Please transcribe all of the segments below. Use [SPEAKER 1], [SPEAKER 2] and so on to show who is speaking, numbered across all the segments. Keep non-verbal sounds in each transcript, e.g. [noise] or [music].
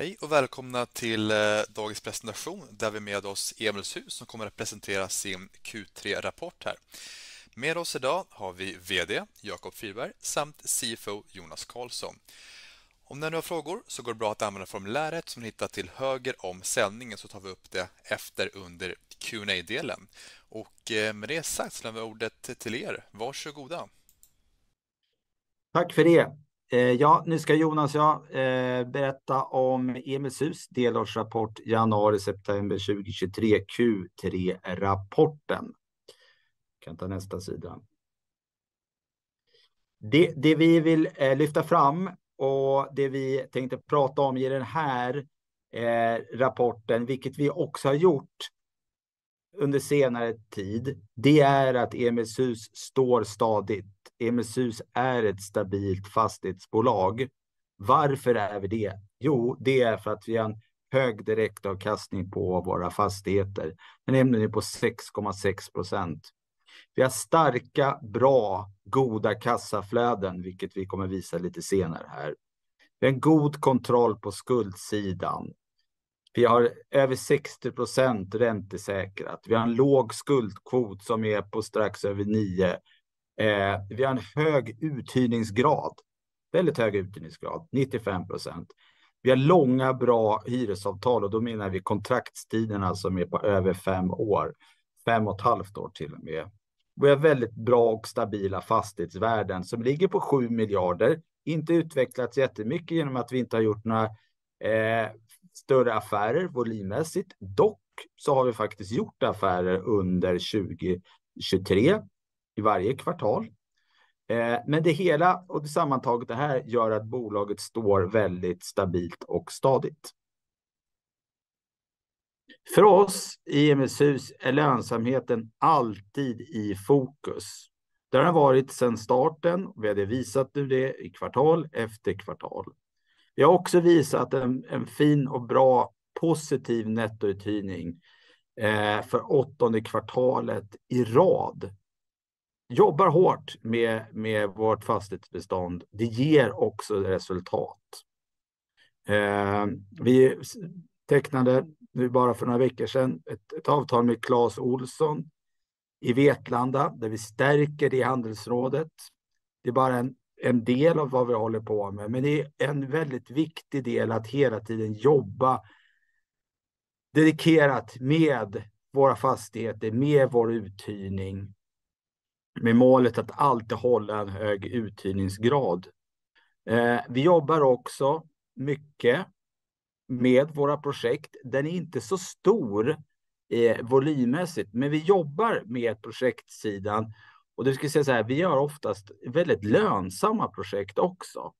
[SPEAKER 1] Hej och välkomna till eh, dagens presentation där vi med oss Emilshus som kommer att presentera sin Q3-rapport här. Med oss idag har vi VD Jakob Fyrberg samt CFO Jonas Karlsson. Om ni har frågor så går det bra att använda formuläret som ni hittar till höger om sändningen så tar vi upp det efter under qa delen Och eh, med det sagt så lämnar vi ordet till er. Varsågoda.
[SPEAKER 2] Tack för det. Eh, ja, nu ska Jonas och jag eh, berätta om Emilshus delårsrapport januari-september 2023 Q3-rapporten. Kan ta nästa sida. Det, det vi vill eh, lyfta fram och det vi tänkte prata om i den här rapporten, vilket vi också har gjort under senare tid, det är att Emilshus står stadigt. Emilshus är ett stabilt fastighetsbolag. Varför är vi det? Jo, det är för att vi har en hög direktavkastning på våra fastigheter. Den är nämligen på 6,6 procent. Vi har starka, bra, goda kassaflöden, vilket vi kommer visa lite senare här. Vi har en god kontroll på skuldsidan. Vi har över 60 procent räntesäkrat. Vi har en låg skuldkvot som är på strax över 9. Eh, vi har en hög uthyrningsgrad. Väldigt hög uthyrningsgrad, 95 procent. Vi har långa bra hyresavtal och då menar vi kontraktstiderna som är på över fem år. Fem och ett halvt år till och med. Vi har väldigt bra och stabila fastighetsvärden som ligger på 7 miljarder. Inte utvecklats jättemycket genom att vi inte har gjort några eh, större affärer volymmässigt. Dock så har vi faktiskt gjort affärer under 2023 i varje kvartal. Eh, men det hela och det sammantaget det här gör att bolaget står väldigt stabilt och stadigt. För oss i MSUs är lönsamheten alltid i fokus. Det har den varit sedan starten. Vi hade visat nu det i kvartal efter kvartal. Vi har också visat en, en fin och bra positiv nettouthyrning eh, för åttonde kvartalet i rad. Jobbar hårt med, med vårt fastighetsbestånd. Det ger också resultat. Eh, vi tecknade nu bara för några veckor sedan ett, ett avtal med Claes Olsson i Vetlanda där vi stärker det handelsrådet. Det är bara en en del av vad vi håller på med, men det är en väldigt viktig del att hela tiden jobba dedikerat med våra fastigheter, med vår uthyrning, med målet att alltid hålla en hög uthyrningsgrad. Eh, vi jobbar också mycket med våra projekt. Den är inte så stor eh, volymmässigt, men vi jobbar med projektsidan och det ska säga så här, vi gör oftast väldigt lönsamma projekt också.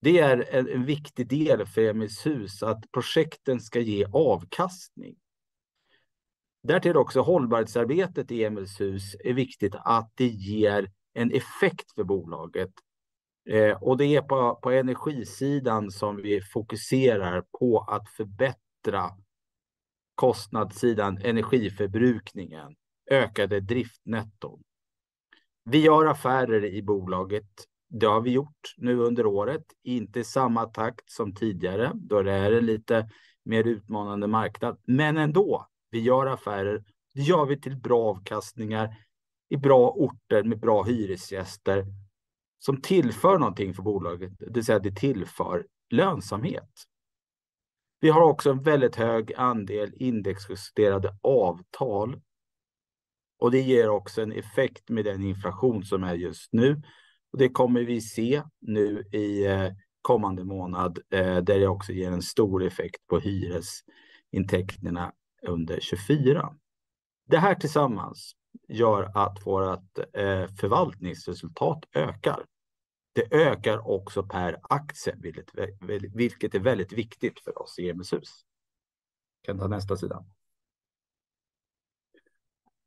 [SPEAKER 2] Det är en, en viktig del för Emilshus att projekten ska ge avkastning. Därtill också hållbarhetsarbetet i Emilshus är viktigt att det ger en effekt för bolaget. Eh, och det är på, på energisidan som vi fokuserar på att förbättra kostnadssidan, energiförbrukningen, ökade driftnetton. Vi gör affärer i bolaget. Det har vi gjort nu under året, inte i samma takt som tidigare, då det är en lite mer utmanande marknad. Men ändå, vi gör affärer. Det gör vi till bra avkastningar i bra orter med bra hyresgäster som tillför någonting för bolaget, det vill säga det tillför lönsamhet. Vi har också en väldigt hög andel indexjusterade avtal och det ger också en effekt med den inflation som är just nu. Och det kommer vi se nu i eh, kommande månad eh, där det också ger en stor effekt på hyresintäkterna under 24. Det här tillsammans gör att vårt eh, förvaltningsresultat ökar. Det ökar också per aktie, vilket är väldigt viktigt för oss i Emilshus. Kan ta nästa sida.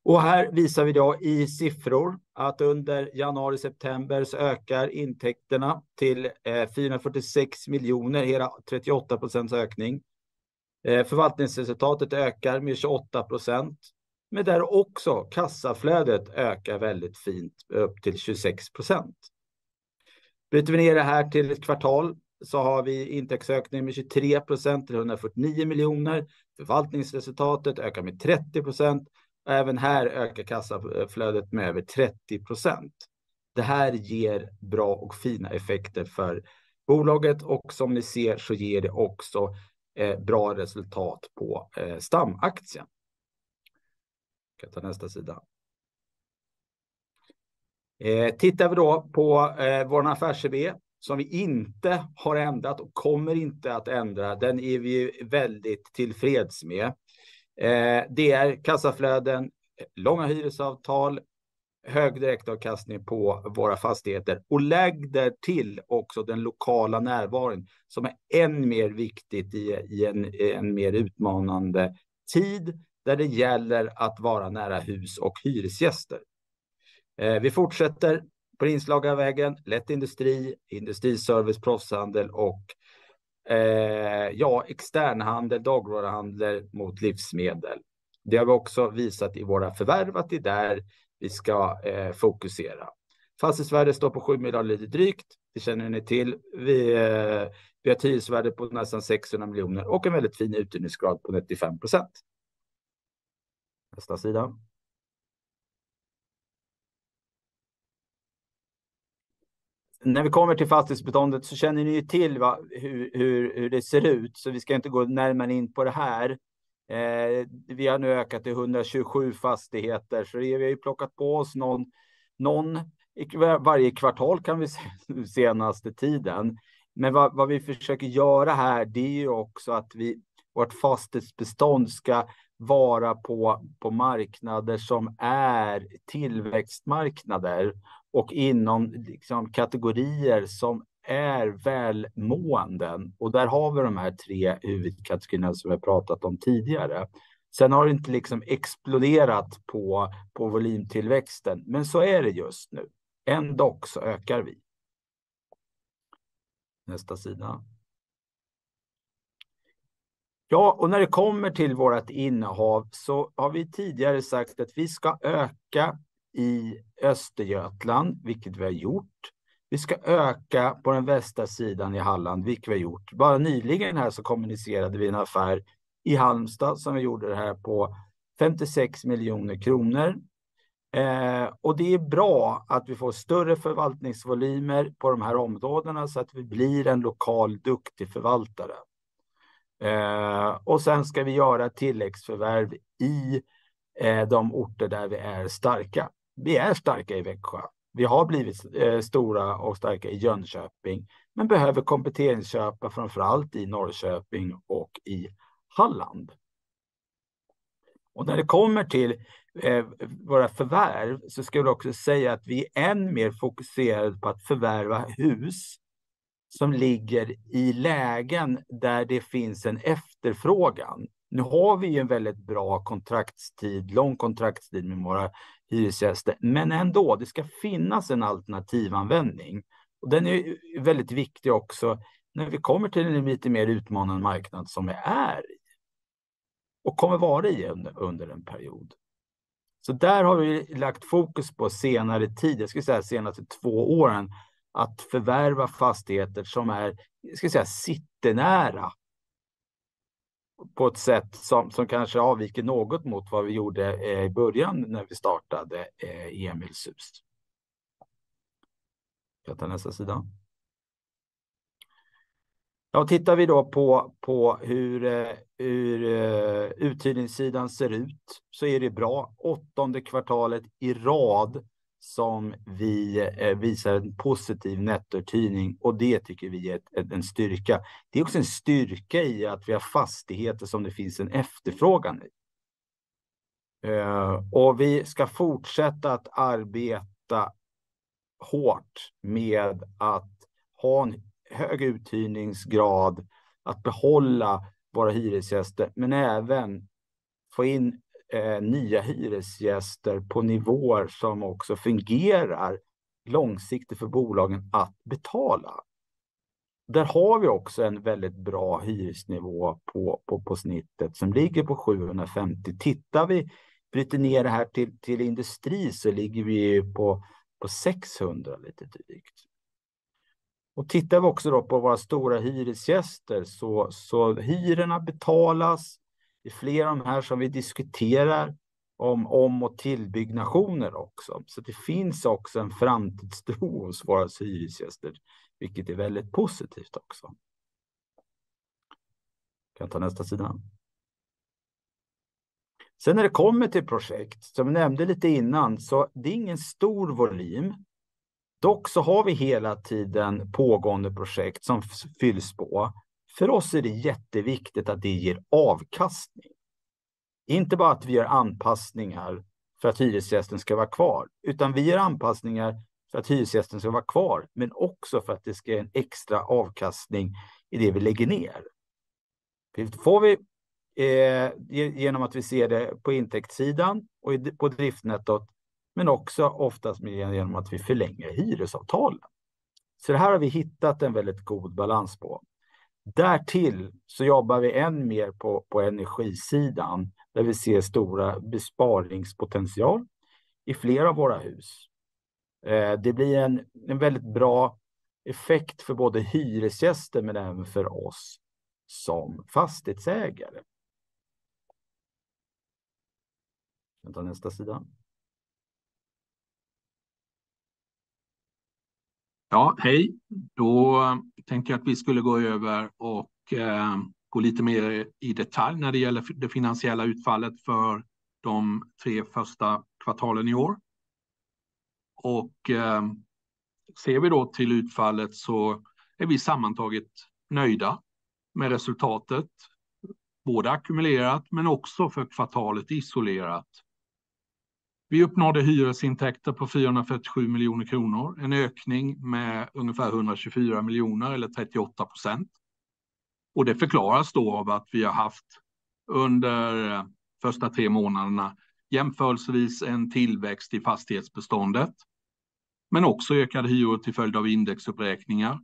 [SPEAKER 2] Och här visar vi då i siffror att under januari-september så ökar intäkterna till eh, 446 miljoner, hela 38 procents ökning. Eh, förvaltningsresultatet ökar med 28 procent, men där också kassaflödet ökar väldigt fint upp till 26 procent. Bryter vi ner det här till ett kvartal så har vi intäktsökning med 23 procent till 149 miljoner. Förvaltningsresultatet ökar med 30 procent. Även här ökar kassaflödet med över 30 procent. Det här ger bra och fina effekter för bolaget och som ni ser så ger det också Eh, bra resultat på eh, stamaktien. Jag kan ta nästa sida. Eh, tittar vi då på vår affärsidé som vi inte har ändrat och kommer inte att ändra, den är vi väldigt tillfreds med. Det är kassaflöden, långa hyresavtal, hög direktavkastning på våra fastigheter och lägg därtill också den lokala närvaron som är än mer viktigt i en mer utmanande tid där det gäller att vara nära hus och hyresgäster. Eh, vi fortsätter på inslagsvägen, lätt industri, industriservice, proffshandel och eh, externhandel, dagligvaruhandel mot livsmedel. Det har vi också visat i våra förvärv att det är där vi ska eh, fokusera. Fastighetsvärdet står på 7 miljarder lite drygt, det känner ni till. Vi eh, har ett hyresvärde på nästan 600 miljoner och en väldigt fin uthyrningsgrad på 95%. Nästa sida. När vi kommer till fastighetsbeståndet så känner ni ju till hur det ser ut, så vi ska inte gå närmare in på det här. Eh, vi har nu ökat till 127 fastigheter, så vi har ju plockat på oss någon varje kvartal kan vi säga senaste tiden. Men vad vi försöker göra här, det är ju också att vi... vårt fastighetsbestånd ska vara på marknader som är tillväxtmarknader och inom liksom, kategorier som är välmående. Och där har vi de här tre huvudkategorierna som vi har pratat om tidigare. Sen har det inte liksom exploderat på volymtillväxten, men så är det just nu. Ändå så ökar vi. Nästa sida. Ja, och när det kommer till vårt innehav så har vi tidigare sagt att vi ska öka i Östergötland, vilket vi har gjort. Vi ska öka på den västra sidan i Halland, vilket vi har gjort. Bara nyligen här så kommunicerade vi en affär i Halmstad som vi gjorde det här på 56 miljoner kronor. Eh, och det är bra att vi får större förvaltningsvolymer på de här områdena så att vi blir en lokal duktig förvaltare. Eh, och sen ska vi göra tilläggsförvärv i eh, de orter där vi är starka. Vi är starka i Växjö. Vi har blivit eh, stora och starka i Jönköping, men behöver kompletteringsköpa framför allt i Norrköping och i Halland. Och när det kommer till eh, våra förvärv så ska jag också säga att vi är än mer fokuserade på att förvärva hus som ligger i lägen där det finns en efterfrågan. Nu har vi ju en väldigt bra kontraktstid, lång kontraktstid med våra hyresgäster, men ändå, det ska finnas en alternativanvändning. Och den är väldigt viktig också när vi kommer till en lite mer utmanande marknad som vi är i och kommer vara i under en period. Så där har vi lagt fokus på senare tid, jag skulle säga senaste två åren, att förvärva fastigheter som är, jag ska säga, citynära på ett sätt som kanske avviker något mot vad vi gjorde eh, i början när vi startade eh, Emils hus. Jag tar nästa sida. Ja, tittar vi då på hur eh, eh, uthyrningssidan ser ut så är det bra. Åttonde kvartalet i rad som vi eh, visar en positiv nettouthyrning och det tycker vi är en styrka. Det är också en styrka i att vi har fastigheter som det finns en efterfrågan i. Eh, och vi ska fortsätta att arbeta hårt med att ha en hög uthyrningsgrad, att behålla våra hyresgäster, men även få in Eh, nya hyresgäster på nivåer som också fungerar långsiktigt för bolagen att betala. Där har vi också en väldigt bra hyresnivå på snittet som ligger på 750. Tittar vi, bryter ner det här till industri så ligger vi ju på 600 lite drygt. Och tittar vi också då på våra stora hyresgäster så, så hyrorna betalas. Det är flera av de här som vi diskuterar om om och tillbyggnationer också. Så det finns också en framtidstro hos våra hyresgäster, vilket är väldigt positivt också. Jag kan ta nästa sida. Sen när det kommer till projekt, som jag nämnde lite innan, så det är ingen stor volym. Dock så har vi hela tiden pågående projekt som fylls på. För oss är det jätteviktigt att det ger avkastning. Inte bara att vi gör anpassningar för att hyresgästen ska vara kvar, utan vi gör anpassningar för att hyresgästen ska vara kvar, men också för att det ska ge en extra avkastning i det vi lägger ner. Får vi eh, genom att vi ser det på intäktssidan och på driftnettot, men också oftast genom att vi förlänger hyresavtalen. Så det här har vi hittat en väldigt god balans på. Därtill så jobbar vi än mer på, på energisidan där vi ser stora besparingspotential i flera av våra hus. Eh, det blir en, en väldigt bra effekt för både hyresgäster men även för oss som fastighetsägare. Jag tar nästa sida.
[SPEAKER 3] Ja, hej. Då tänkte jag att vi skulle gå över och eh, gå lite mer i detalj när det gäller det finansiella utfallet för de tre första kvartalen i år. Och eh, ser vi då till utfallet så är vi sammantaget nöjda med resultatet, både ackumulerat men också för kvartalet isolerat. Vi uppnådde hyresintäkter på 447 miljoner kronor, en ökning med ungefär 124 miljoner eller 38 procent. Och det förklaras då av att vi har haft under första tre månaderna jämförelsevis en tillväxt i fastighetsbeståndet, men också ökade hyror till följd av indexuppräkningar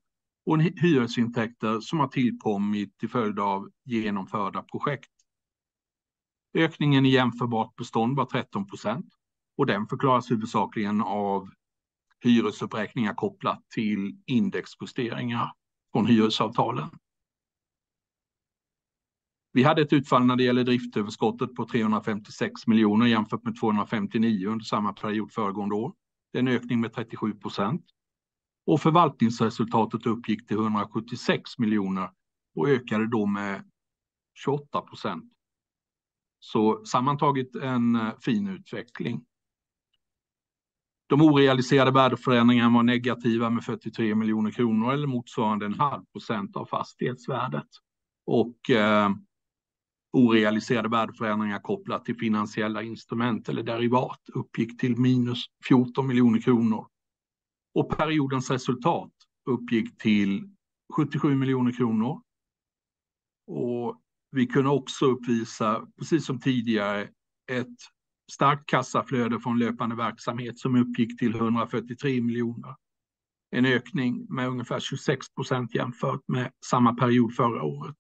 [SPEAKER 3] och hyresintäkter som har tillkommit till följd av genomförda projekt. Ökningen i jämförbart bestånd var 13 procent och den förklaras huvudsakligen av hyresuppräkningar kopplat till indexjusteringar från hyresavtalen. Vi hade ett utfall när det gäller driftöverskottet på 356 miljoner jämfört med 259 under samma period föregående år. Det är en ökning med 37 procent. Och förvaltningsresultatet uppgick till 176 miljoner och ökade då med 28 procent. Så sammantaget en eh, fin utveckling. De orealiserade värdeförändringarna var negativa med 43 miljoner kronor eller motsvarande en halv procent av fastighetsvärdet. Och eh, orealiserade värdeförändringar kopplat till finansiella instrument eller derivat uppgick till minus 14 miljoner kronor. Och periodens resultat uppgick till 77 miljoner kronor. Och vi kunde också uppvisa, precis som tidigare, ett starkt kassaflöde från löpande verksamhet som uppgick till 143 miljoner. En ökning med ungefär 26 procent jämfört med samma period förra året.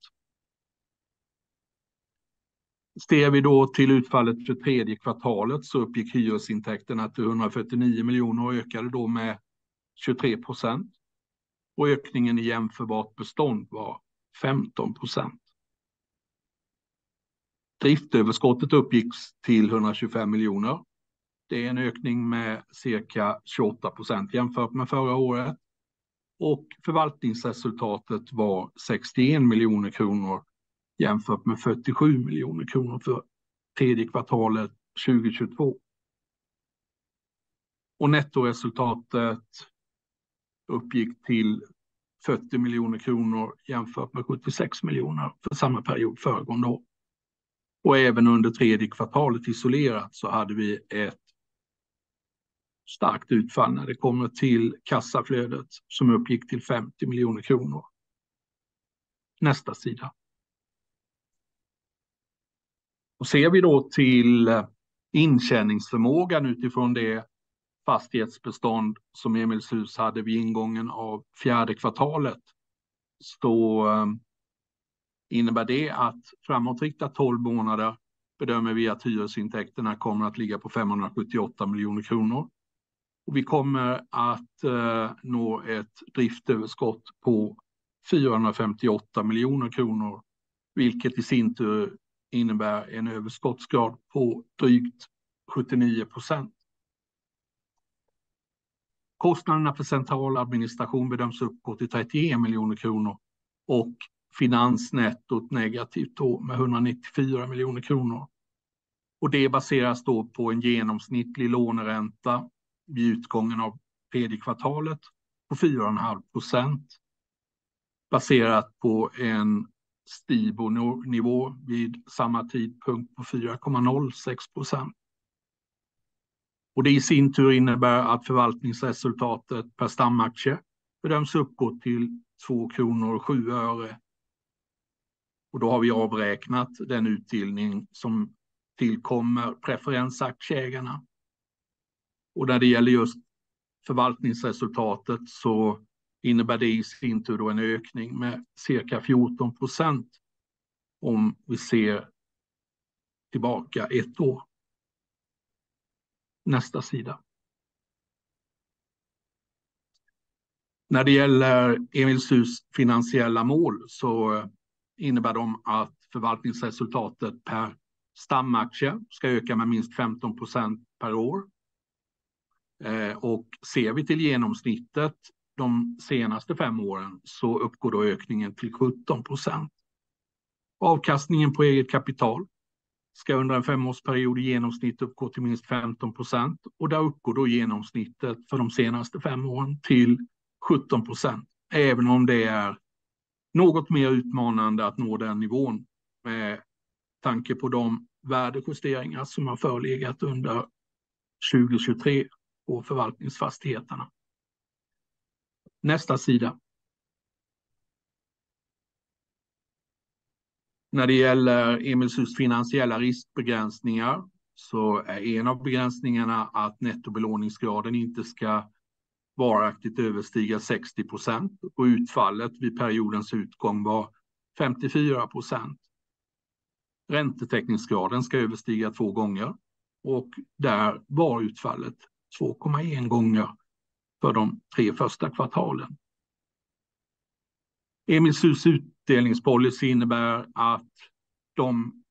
[SPEAKER 3] Ser vi då till utfallet för tredje kvartalet så uppgick hyresintäkterna till 149 miljoner och ökade då med 23 procent. Och ökningen i jämförbart bestånd var 15 procent. Driftöverskottet uppgick till 125 miljoner. Det är en ökning med cirka 28 procent jämfört med förra året. Och förvaltningsresultatet var 61 miljoner kronor jämfört med 47 miljoner kronor för tredje kvartalet 2022. Och nettoresultatet uppgick till 40 miljoner kronor jämfört med 76 miljoner för samma period föregående år. Och även under tredje kvartalet isolerat så hade vi ett starkt utfall när det kommer till kassaflödet som uppgick till 50 miljoner kronor. Nästa sida. Och ser vi då till intjäningsförmågan utifrån det fastighetsbestånd som Emilshus hade vid ingången av fjärde kvartalet så eh, innebär det att framåtriktat 12 månader bedömer vi att hyresintäkterna kommer att ligga på 578 miljoner kronor. Vi kommer att eh, nå ett driftöverskott på 458 miljoner kronor, vilket i sin tur innebär en överskottsgrad på drygt 79 procent. Kostnaderna för central administration bedöms uppgå till 31 miljoner kronor och finansnettot negativt då med 194 miljoner kronor. Det baseras då på en genomsnittlig låneränta vid utgången av tredje kvartalet på 4,5 procent baserat på en Stibor-nivå vid samma tidpunkt på 4,06%. Det i sin tur innebär att förvaltningsresultatet per stamaktie bedöms uppgå till 2 kronor. och 7 öre då har vi avräknat den utdelning som tillkommer preferensaktieägarna. När det gäller just förvaltningsresultatet så innebär det i sin tur en ökning med cirka 14 procent om vi ser tillbaka ett år. Nästa sida. När det gäller Emilshus finansiella mål så innebär de att förvaltningsresultatet per stamaktie ska öka med minst 15 procent per år. Eh, och Ser vi till genomsnittet de senaste fem åren så uppgår då ökningen till 17 procent. Avkastningen på eget kapital ska under en femårsperiod i genomsnitt uppgå till minst 15 procent. och där uppgår då genomsnittet för de senaste fem åren till 17 procent. Även om det är något mer utmanande att nå den nivån med tanke på de värdejusteringar som har förelegat under 2023 på förvaltningsfastigheterna. Nästa sida. När det gäller Emilshus finansiella riskbegränsningar så är en av begränsningarna att nettobelåningsgraden inte ska varaktigt överstiga 60 procent och utfallet vid periodens utgång var 54 procent. Räntetäckningsgraden ska överstiga två gånger och där var utfallet 2,1 gånger för de tre första kvartalen. Emilshus utdelningspolicy innebär att de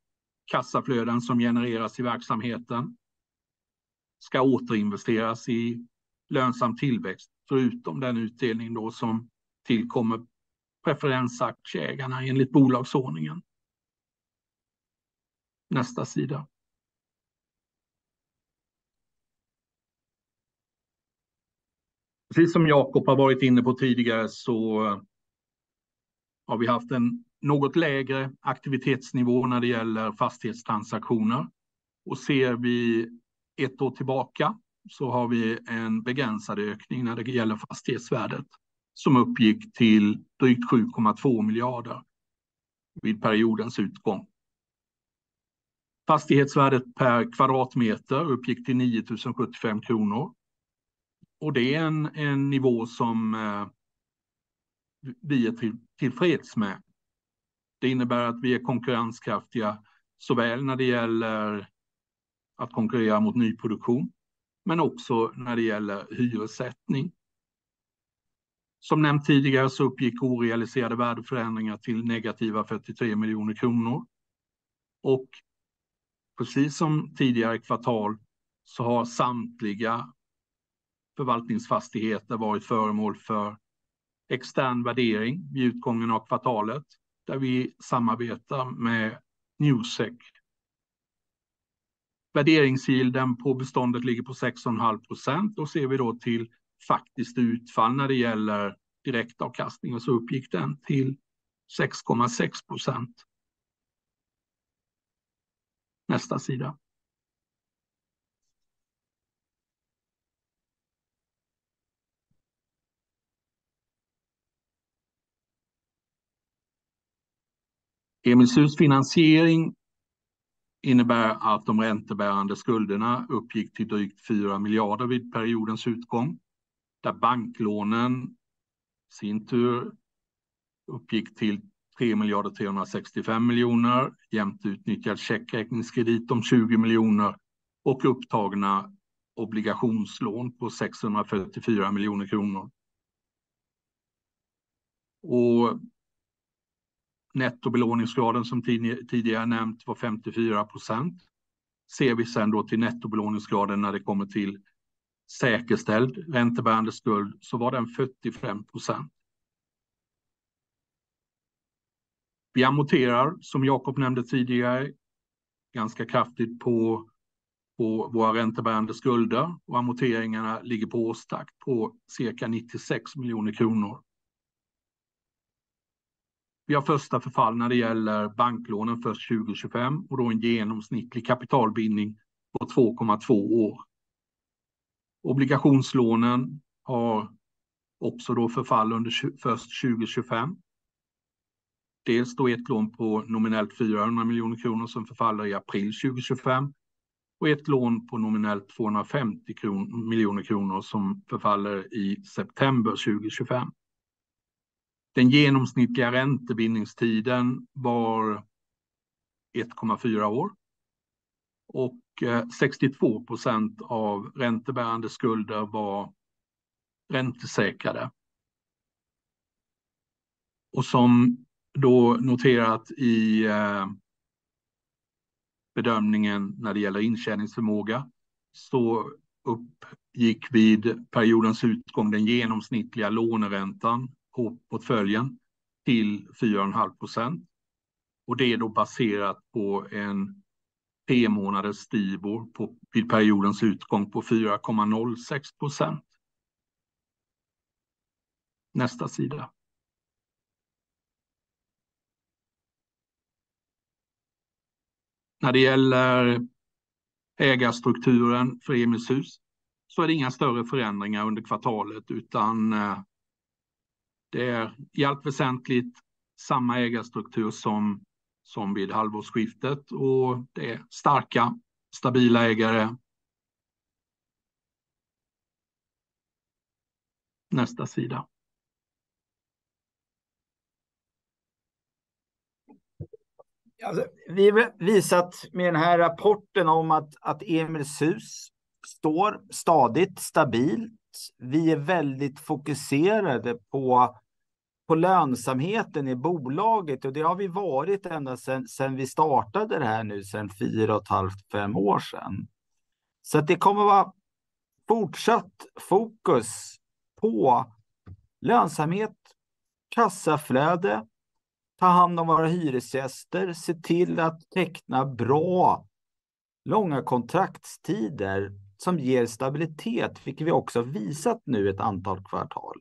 [SPEAKER 3] kassaflöden som genereras i verksamheten ska återinvesteras i lönsam tillväxt, förutom den utdelning då som tillkommer preferensaktieägarna enligt bolagsordningen. Nästa sida. Precis som Jakob har varit inne på tidigare så har vi haft en något lägre aktivitetsnivå när det gäller fastighetstransaktioner. Och Ser vi ett år tillbaka så har vi en begränsad ökning när det gäller fastighetsvärdet som uppgick till drygt 7,2 miljarder vid periodens utgång. Fastighetsvärdet per kvadratmeter uppgick till 9 075 kronor. Det är en nivå som eh, vi är tillfreds med. Det innebär att vi är konkurrenskraftiga såväl när det gäller att konkurrera mot nyproduktion, men också när det gäller hyressättning. Som nämnt tidigare så uppgick orealiserade värdeförändringar till negativa 43 miljoner kronor. Och Precis som tidigare kvartal så har samtliga förvaltningsfastigheter varit föremål för extern värdering vid utgången av kvartalet, där vi samarbetar med Newsec. Värderingsgilden på beståndet ligger på 6,5 procent. Då ser vi då till faktiskt utfall när det gäller direktavkastning så uppgick den till 6,6 procent. Nästa sida. Emilshus finansiering innebär att de räntebärande skulderna uppgick till drygt 4 miljarder vid periodens utgång, där banklånen i sin tur uppgick till 3 miljarder 365 miljoner, jämt utnyttjad checkräkningskredit om 20 miljoner och upptagna obligationslån på 644 miljoner kronor. Och nettobelåningsgraden som tidigare nämnt var 54 procent. Ser vi sen då till nettobelåningsgraden när det kommer till säkerställd räntebärande skuld så var den 45 procent. Vi amorterar, som Jakob nämnde tidigare, ganska kraftigt på våra räntebärande skulder och amorteringarna ligger på årstakt på cirka 96 miljoner kronor. Vi har första förfall när det gäller banklånen först 2025 och då en genomsnittlig kapitalbindning på 2,2 år. Obligationslånen har också då förfall under först 2025. Dels då ett lån på nominellt 400 miljoner kronor som förfaller i april 2025 och ett lån på nominellt 250 miljoner kronor som förfaller i september 2025. Den genomsnittliga räntebindningstiden var 1,4 år och eh, 62 procent av räntebärande skulder var räntesäkrade. Och som då noterat i eh, bedömningen när det gäller intjäningsförmåga så uppgick vid periodens utgång den genomsnittliga låneräntan portföljen till 4,5%. Och det är då baserat på en p-månaders Stibor vid periodens utgång på 4,06%. Nästa sida. När det gäller ägarstrukturen för Emilshus så är det inga större förändringar under kvartalet utan eh, det är i allt väsentligt samma ägarstruktur som vid halvårsskiftet och det är starka, stabila ägare. Nästa sida.
[SPEAKER 2] Alltså, vi har visat med den här rapporten om att Emilshus står stadigt, stabilt. Vi är väldigt fokuserade på på lönsamheten i bolaget och det har vi varit ända sedan vi startade det här nu sedan fyra och ett halvt, fem år sedan. Så det kommer vara fortsatt fokus på lönsamhet, kassaflöde, ta hand om våra hyresgäster, se till att teckna bra, långa kontraktstider som ger stabilitet, vilket vi också visat nu ett antal kvartal.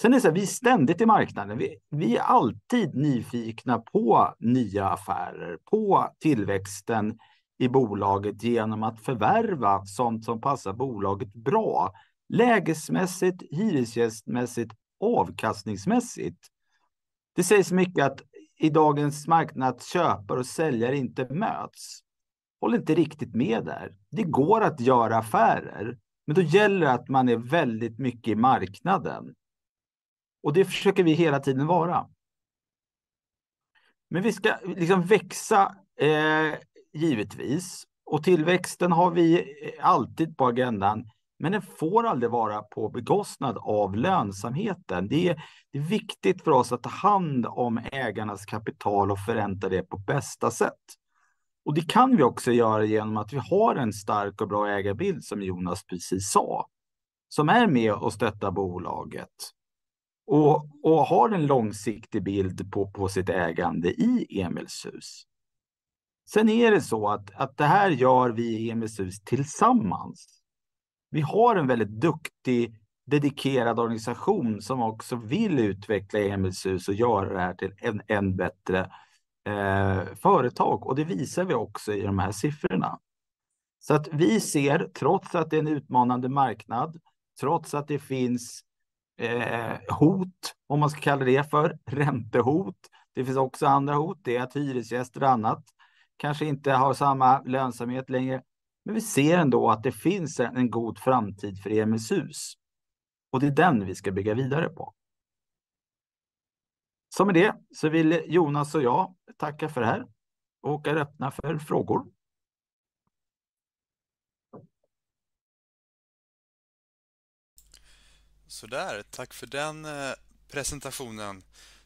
[SPEAKER 2] Sen är det så här, vi är ständigt i marknaden. Vi är alltid nyfikna på nya affärer, på tillväxten i bolaget genom att förvärva sånt som passar bolaget bra, lägesmässigt, hyresgästmässigt, avkastningsmässigt. Det sägs mycket att i dagens marknad köpare och säljare inte möts. Håller inte riktigt med där. Det går att göra affärer, men då gäller det att man är väldigt mycket i marknaden. Och det försöker vi hela tiden vara. Men vi ska liksom växa, eh, givetvis. Och tillväxten har vi eh, alltid på agendan, men den får aldrig vara på bekostnad av lönsamheten. Det är viktigt för oss att ta hand om ägarnas kapital och förränta det på bästa sätt. Och det kan vi också göra genom att vi har en stark och bra ägarbild, som Jonas precis sa, som är med och stöttar bolaget och har en långsiktig bild på sitt ägande i Emilshus. Sen är det så att det här gör vi i Emilshus tillsammans. Vi har en väldigt duktig, dedikerad organisation som också vill utveckla Emilshus och göra det här till ett än bättre eh, företag. Och det visar vi också i de här siffrorna. Så att vi ser, trots att det är en utmanande marknad, trots att det finns Eh, hot, om man ska kalla det för räntehot. Det finns också andra hot, det är att hyresgäster och annat kanske inte har samma lönsamhet längre. Men vi ser ändå att det finns en god framtid för EMS-hus. Och det är den vi ska bygga vidare på. Så med det så vill Jonas och jag tacka för det här och är öppna för frågor.
[SPEAKER 1] Sådär, tack för den eh, presentationen.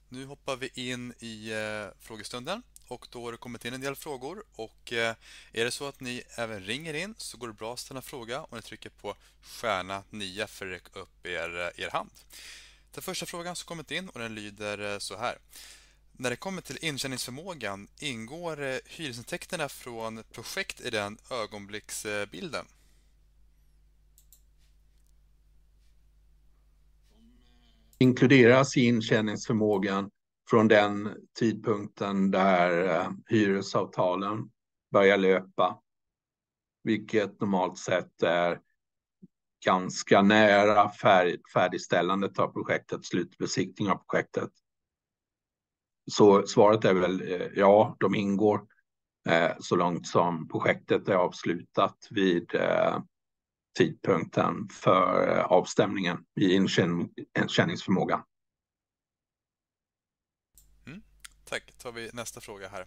[SPEAKER 1] Nu hoppar vi in i eh, frågestunden och då har det kommit in en del frågor och eh, är det så att ni även ringer in så går det bra att ställa en fråga och ni trycker på stjärna 9 för att räcka upp er, er hand. Den första frågan som kommit in och den lyder så här. När det kommer till intjäningsförmågan, ingår hyresintäkterna från projekt i den ögonblicksbilden?
[SPEAKER 3] Inkluderas i intjäningsförmågan från den tidpunkten där eh, hyresavtalen börjar löpa, vilket normalt sett är ganska nära färdigställandet av projektet, slutbesiktning av projektet. Så svaret är väl eh, ja, de ingår eh, så långt som projektet är avslutat vid eh, tidpunkten för avstämningen i inkänningsförmågan.
[SPEAKER 1] Mm, tack. tar vi nästa fråga här.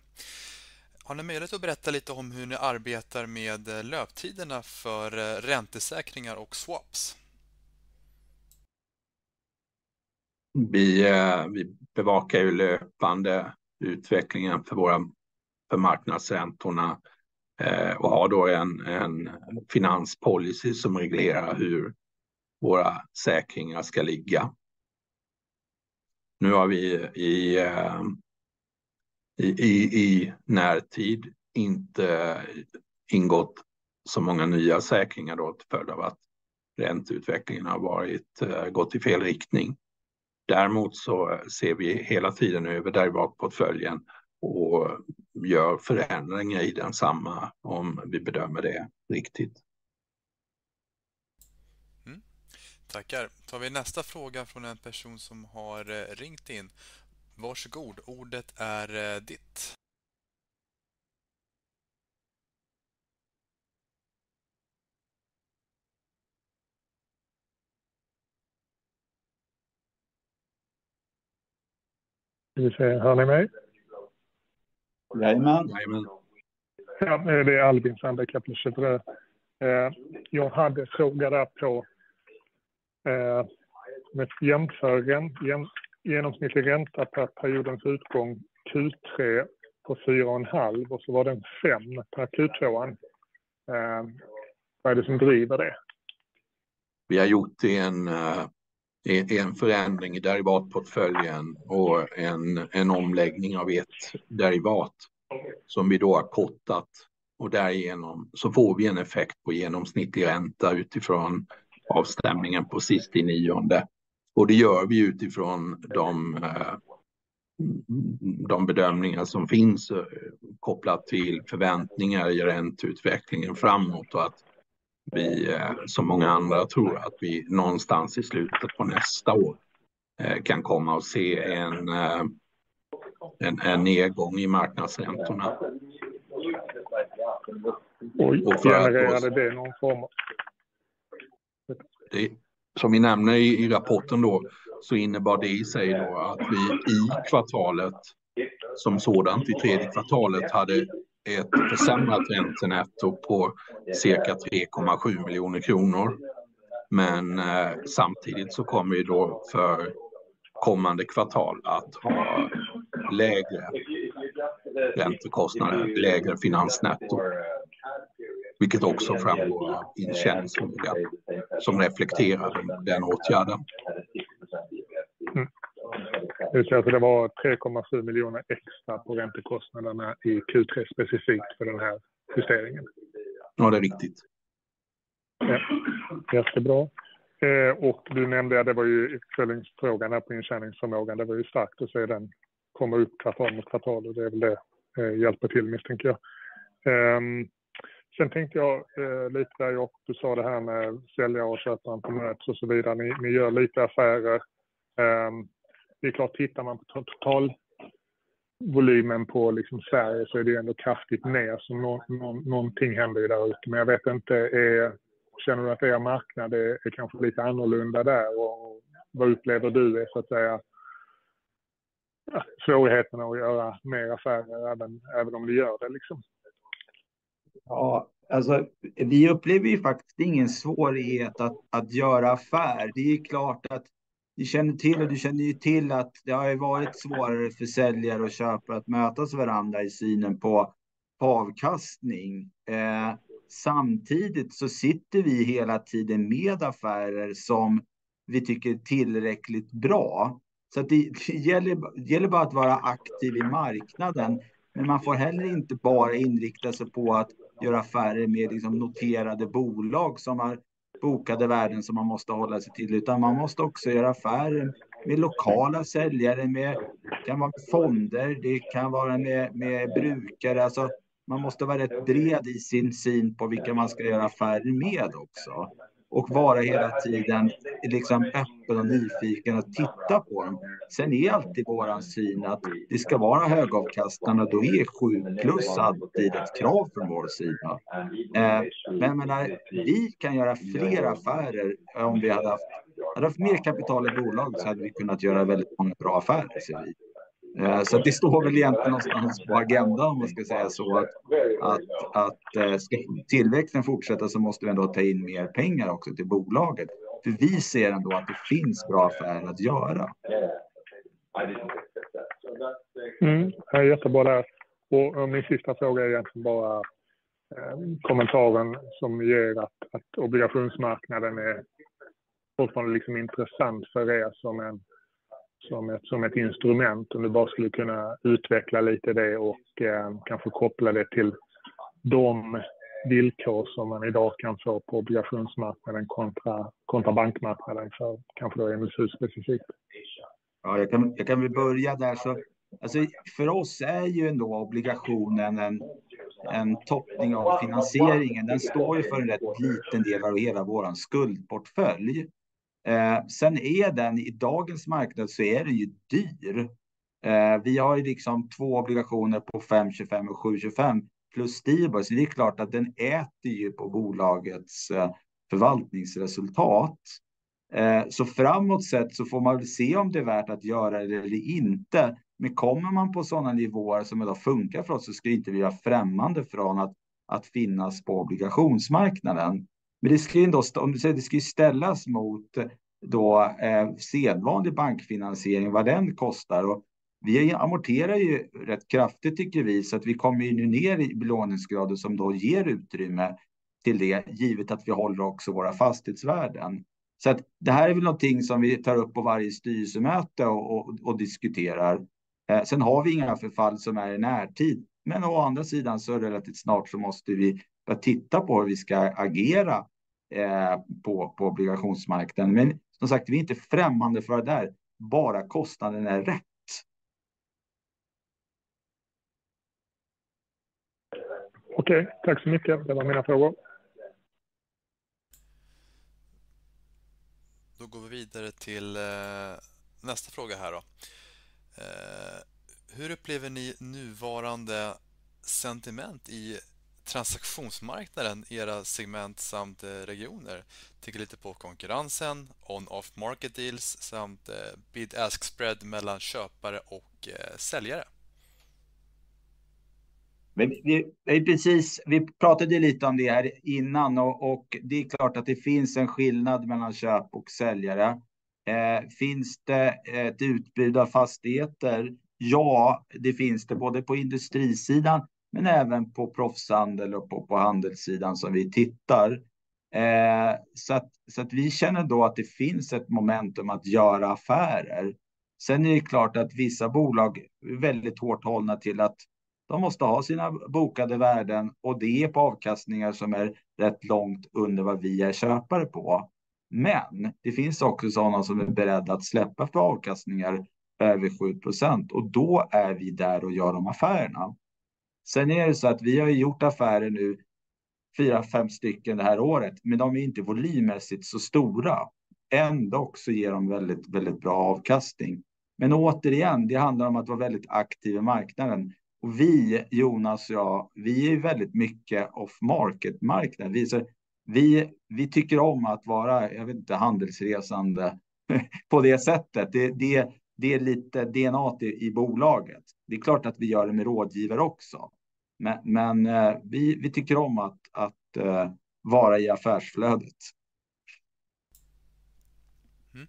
[SPEAKER 1] Har ni möjlighet att berätta lite om hur ni arbetar med löptiderna för räntesäkringar och swaps?
[SPEAKER 3] Vi, eh, vi bevakar ju löpande utvecklingen för våra för marknadsräntorna eh, Eh, och har då en, en finanspolicy som reglerar hur våra säkringar ska ligga. Nu har vi i, eh, i, i, i närtid inte ingått så många nya säkringar då till följd av att ränteutvecklingen har varit, eh, gått i fel riktning. Däremot så ser vi hela tiden över derivatportföljen och gör förändringar i densamma om vi bedömer det riktigt.
[SPEAKER 1] Mm. Tackar. Tar vi nästa fråga från en person som har eh, ringt in. Varsågod, ordet är eh, ditt.
[SPEAKER 4] Hör ni mig?
[SPEAKER 2] Jajamän.
[SPEAKER 4] Ja, det är Albin Sandberg, Kepler eh, Jag hade fråga där på eh, med jämför jäm, genomsnittlig ränta per periodens utgång Q3 på 4,5 och så var den 5 per Q2. Eh, vad är det som driver det?
[SPEAKER 3] Vi har gjort en en förändring i derivatportföljen och en, en omläggning av ett derivat som vi då har kortat och därigenom så får vi en effekt på genomsnittlig ränta utifrån avstämningen på sist i nionde. Och det gör vi utifrån de, eh, de bedömningar som finns eh, kopplat till förväntningar i ränteutvecklingen framåt och att vi, eh, som många andra, tror att vi någonstans i slutet på nästa år eh, kan komma att se en, eh, en, en nedgång i marknadsräntorna.
[SPEAKER 4] Och genererade det någon form av...
[SPEAKER 3] Det, som vi nämner i, i, rapporten då, så innebar det i sig då att vi i kvartalet som sådant, i tredje kvartalet, hade ett försämrat räntenetto på cirka 3,7 miljoner kronor. Men eh, samtidigt så kommer vi då för kommande kvartal att ha lägre räntekostnader, lägre finansnetto. Vilket också framgår av intjäningsförmågan som reflekterar den åtgärden.
[SPEAKER 4] Mm. Alltså det var 3,7 miljoner extra på räntekostnaderna i Q3 specifikt för den här justeringen.
[SPEAKER 3] Ja, det är riktigt.
[SPEAKER 4] Ja, jättebra. Eh, och du nämnde att det var ju uppföljningsfrågan här på intjäningsförmågan. Det var ju starkt att se den komma upp kvartal mot kvartal och det är väl det eh, hjälper till misstänker jag. Eh, sen tänkte jag eh, lite där och du sa det här med säljare och köpare på möts och så vidare. Ni, ni gör lite affärer. Det är klart, tittar man på totalvolymen på liksom Sverige så är det ändå kraftigt ner. Så no, no, någonting händer ju där ute. Men jag vet inte, är, känner du att er marknad är, är kanske lite annorlunda där? Och vad upplever du är så att säga ja, svårigheterna att göra mer affärer även, även om du gör det liksom?
[SPEAKER 2] Ja, alltså, vi upplever ju faktiskt ingen svårighet att, att göra affär. Det är klart att ni känner till och du känner ju till att det har ju varit svårare för säljare och köpare att mötas varandra i synen på, avkastning. Eh, samtidigt så sitter vi hela tiden med affärer som vi tycker är tillräckligt bra. Så det, det [laughs] gäller, gäller bara att vara aktiv i marknaden. Men man får heller inte bara inrikta sig på att göra affärer med liksom noterade bolag som har bokade värden som man måste hålla sig till, utan man måste också göra affärer med lokala säljare, med, det kan vara med fonder, det kan vara med, med brukare. Alltså, man måste vara rätt bred i sin syn på vilka man ska göra affärer med också och vara hela tiden liksom öppen och nyfiken och titta på dem. Sen är alltid våran syn att det ska vara högavkastande och då är 7 plus alltid ett krav från vår sida. Eh, men jag menar, vi kan göra fler affärer om vi hade haft, hade haft mer kapital i bolag så hade vi kunnat göra väldigt många bra affärer, ser vi. Eh, så det står väl egentligen någonstans på agendan om man ska säga så att, att, att eh, ska tillväxten fortsätta så måste vi ändå ta in mer pengar också till bolaget. För vi ser ändå att det finns bra affärer att göra.
[SPEAKER 4] Mm, jättebra där. Och min sista fråga är egentligen bara eh, kommentaren som ger att, att obligationsmarknaden är fortfarande liksom intressant för er som en som ett, som ett instrument. Om du bara skulle kunna utveckla lite det och eh, kanske koppla det till de villkor som man idag kan få på obligationsmarknaden kontra, kontra bankmarknaden för kanske då MSU specifikt.
[SPEAKER 2] Ja, jag kan, jag kan väl börja där. Så, alltså, för oss är ju ändå obligationen en, en toppning av finansieringen. Den står ju för en rätt liten del av hela vår skuldportfölj. Eh, sen är den i dagens marknad så är den ju dyr. Eh, vi har ju liksom två obligationer på 5,25 och 7,25 plus Stibor, så det är klart att den äter ju på bolagets eh, förvaltningsresultat. Eh, så framåt sett så får man väl se om det är värt att göra det eller inte. Men kommer man på sådana nivåer som idag funkar för oss så ska inte vi vara främmande från att, att finnas på obligationsmarknaden. Men det ska ju ändå, om du säger, det ska ju ställas mot då eh, sedvanlig bankfinansiering, vad den kostar. Och vi amorterar ju rätt kraftigt tycker vi, så att vi kommer ju nu ner i belåningsgrader som då ger utrymme till det, givet att vi håller också våra fastighetsvärden. Så att det här är väl någonting som vi tar upp på varje styrelsemöte och, och, och diskuterar. Eh, sen har vi inga förfall som är i närtid, men å andra sidan så relativt snart så måste vi börja titta på hur vi ska agera eh, på, på obligationsmarknaden. Men som sagt, vi är inte främmande för det där, bara kostnaden är rätt.
[SPEAKER 4] Okej, okay, tack så mycket. Det var mina frågor.
[SPEAKER 1] Då går vi vidare till eh, nästa fråga här då. Eh, hur upplever ni nuvarande sentiment i transaktionsmarknaden, era segment samt eh, regioner. Tänker lite på konkurrensen, on-off market deals samt eh, bid-ask spread mellan köpare och eh, säljare.
[SPEAKER 2] Vi, vi, precis, vi pratade lite om det här innan och, och, det är klart att det finns en skillnad mellan köp och säljare. Eh, finns det ett utbud av fastigheter? Ja, det finns det både på industrisidan men även på proffshandel och på, på handelssidan som vi tittar. Eh, så, att, så att vi känner då att det finns ett momentum att göra affärer. Sen är det klart att vissa bolag är väldigt hårt hållna till att de måste ha sina bokade värden och det är på avkastningar som är rätt långt under vad vi är köpare på. Men det finns också sådana som är beredda att släppa för avkastningar över 7 procent och då är vi där och gör de affärerna. Sen är det så att vi har gjort affärer nu, fyra, fem stycken det här året, men de är inte volymmässigt så stora. Ändå så ger de väldigt, väldigt bra avkastning. Men återigen, det handlar om att vara väldigt aktiv i marknaden. Och vi, Jonas och jag, vi är väldigt mycket off market marknad. Vi, vi, vi tycker om att vara, jag vet inte, handelsresande [laughs] på det sättet. Det, det, det är lite DNA i, i bolaget. Det är klart att vi gör det med rådgivare också. Men, men eh, vi, vi tycker om att, att eh, vara i affärsflödet.
[SPEAKER 1] Mm.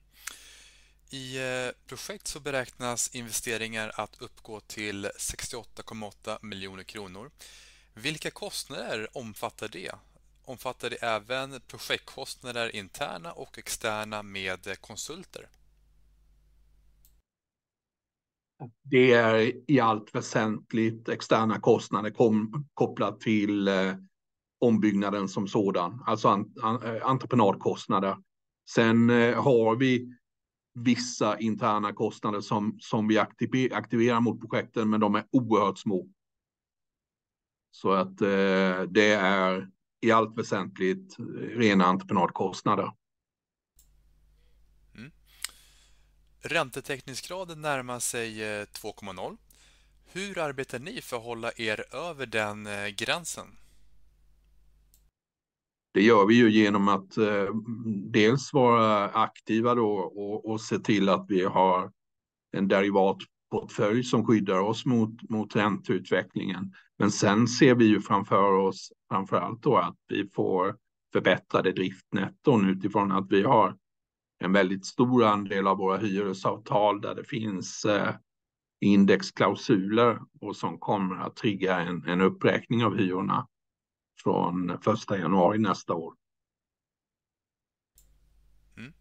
[SPEAKER 1] I eh, projekt så beräknas investeringar att uppgå till 68,8 miljoner kronor. Vilka kostnader omfattar det? Omfattar det även projektkostnader interna och externa med konsulter?
[SPEAKER 3] Det är i allt väsentligt externa kostnader kopplat till eh, ombyggnaden som sådan, alltså eh, entreprenadkostnader. Sen eh, har vi vissa interna kostnader som vi aktiverar mot projekten, men de är oerhört små. Så att det är i allt väsentligt rena entreprenadkostnader.
[SPEAKER 1] Räntetäckningsgraden närmar sig eh, 2,0. Hur arbetar ni för att hålla er över den eh, gränsen?
[SPEAKER 3] Det gör vi ju genom att eh, dels vara aktiva då och se till att vi har en derivatportfölj som skyddar oss mot ränteutvecklingen. Men sen ser vi ju framför oss framför allt då att vi får förbättrade driftnetton utifrån att vi har en väldigt stor andel av våra hyresavtal där det finns eh, indexklausuler och som kommer att trigga en uppräkning av hyrorna från 1 januari nästa år. Mm.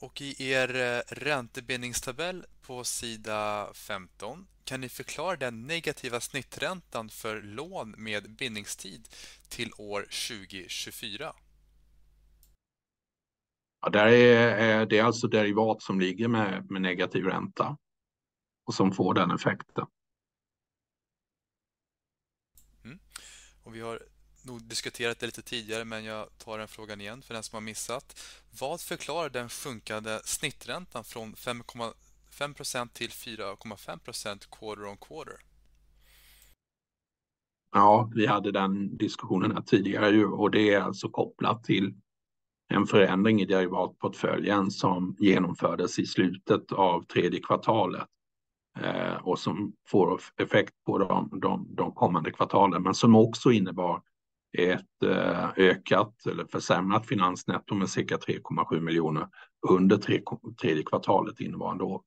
[SPEAKER 1] Och i er eh, räntebindningstabell på sida 15 kan ni förklara den negativa snitträntan för lån med bindningstid till år 2024?
[SPEAKER 3] Ja, där är det alltså derivat som ligger med negativ ränta och som får den effekten.
[SPEAKER 1] Och vi har nog diskuterat det lite tidigare, men jag tar den frågan igen för den som har missat. Vad förklarar den sjunkande snitträntan från 5,5% till 4,5% quarter on quarter?
[SPEAKER 3] Ja, vi hade den diskussionen här tidigare och det är alltså kopplat till en förändring i derivatportföljen som genomfördes i slutet av tredje kvartalet och som får effekt på de kommande kvartalen, men som också innebar ett ökat eller försämrat finansnetto med cirka 3,7 miljoner under tredje kvartalet innevarande år.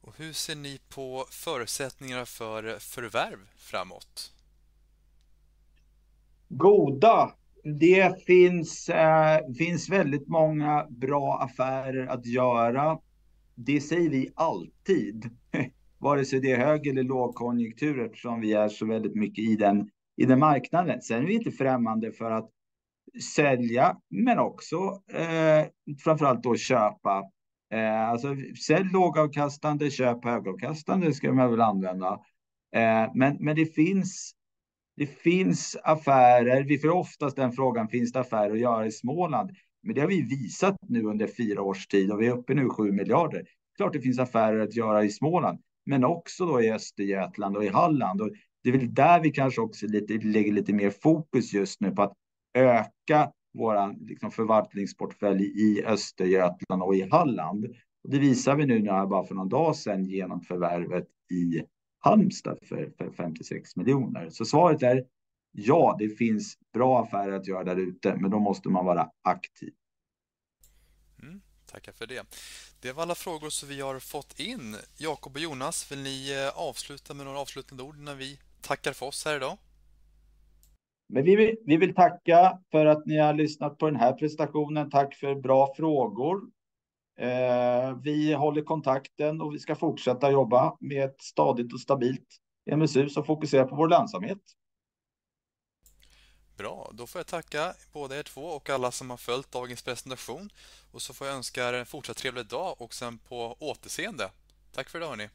[SPEAKER 1] Och hur ser ni på förutsättningarna för förvärv framåt?
[SPEAKER 2] Goda. Det eh, finns väldigt många bra affärer att göra. Det säger vi alltid, [laughs] vare sig det är hög- eller lågkonjunktur, eftersom vi är så väldigt mycket i den marknaden. Sen är vi inte främmande för att sälja, men också eh, framför allt då köpa. Eh, alltså sälj lågavkastande, köp högavkastande ska man väl använda. Men det finns det finns affärer. Vi får oftast den frågan: finns det affärer att göra i Småland? Men det har vi visat nu under fyra års tid och vi är uppe nu i 7 miljarder. Klart det finns affärer att göra i Småland, men också då i Östergötland och i Halland. Och det är väl där vi kanske också lägger lite mer fokus just nu på att öka vår liksom, förvaltningsportfölj i Östergötland och i Halland. Och det visar vi nu bara för någon dag sedan genom förvärvet i Halmstad för 56 miljoner. Så svaret är ja, det finns bra affärer att göra där ute, men då måste man vara aktiv.
[SPEAKER 1] Tackar för det. Det var alla frågor som vi har fått in. Jakob och Jonas, vill ni avsluta med några avslutande ord när vi tackar för oss här idag?
[SPEAKER 2] Men vi vill tacka för att ni har lyssnat på den här presentationen. Tack för bra frågor. Eh, vi håller kontakten och vi ska fortsätta jobba med ett stadigt och stabilt MSU, - som fokuserar på vår lönsamhet.
[SPEAKER 1] Bra, då får jag tacka både er två och alla som har följt dagens presentation. Och så får jag önska er en fortsatt trevlig dag och sen på återseende. Tack för idag, hörni.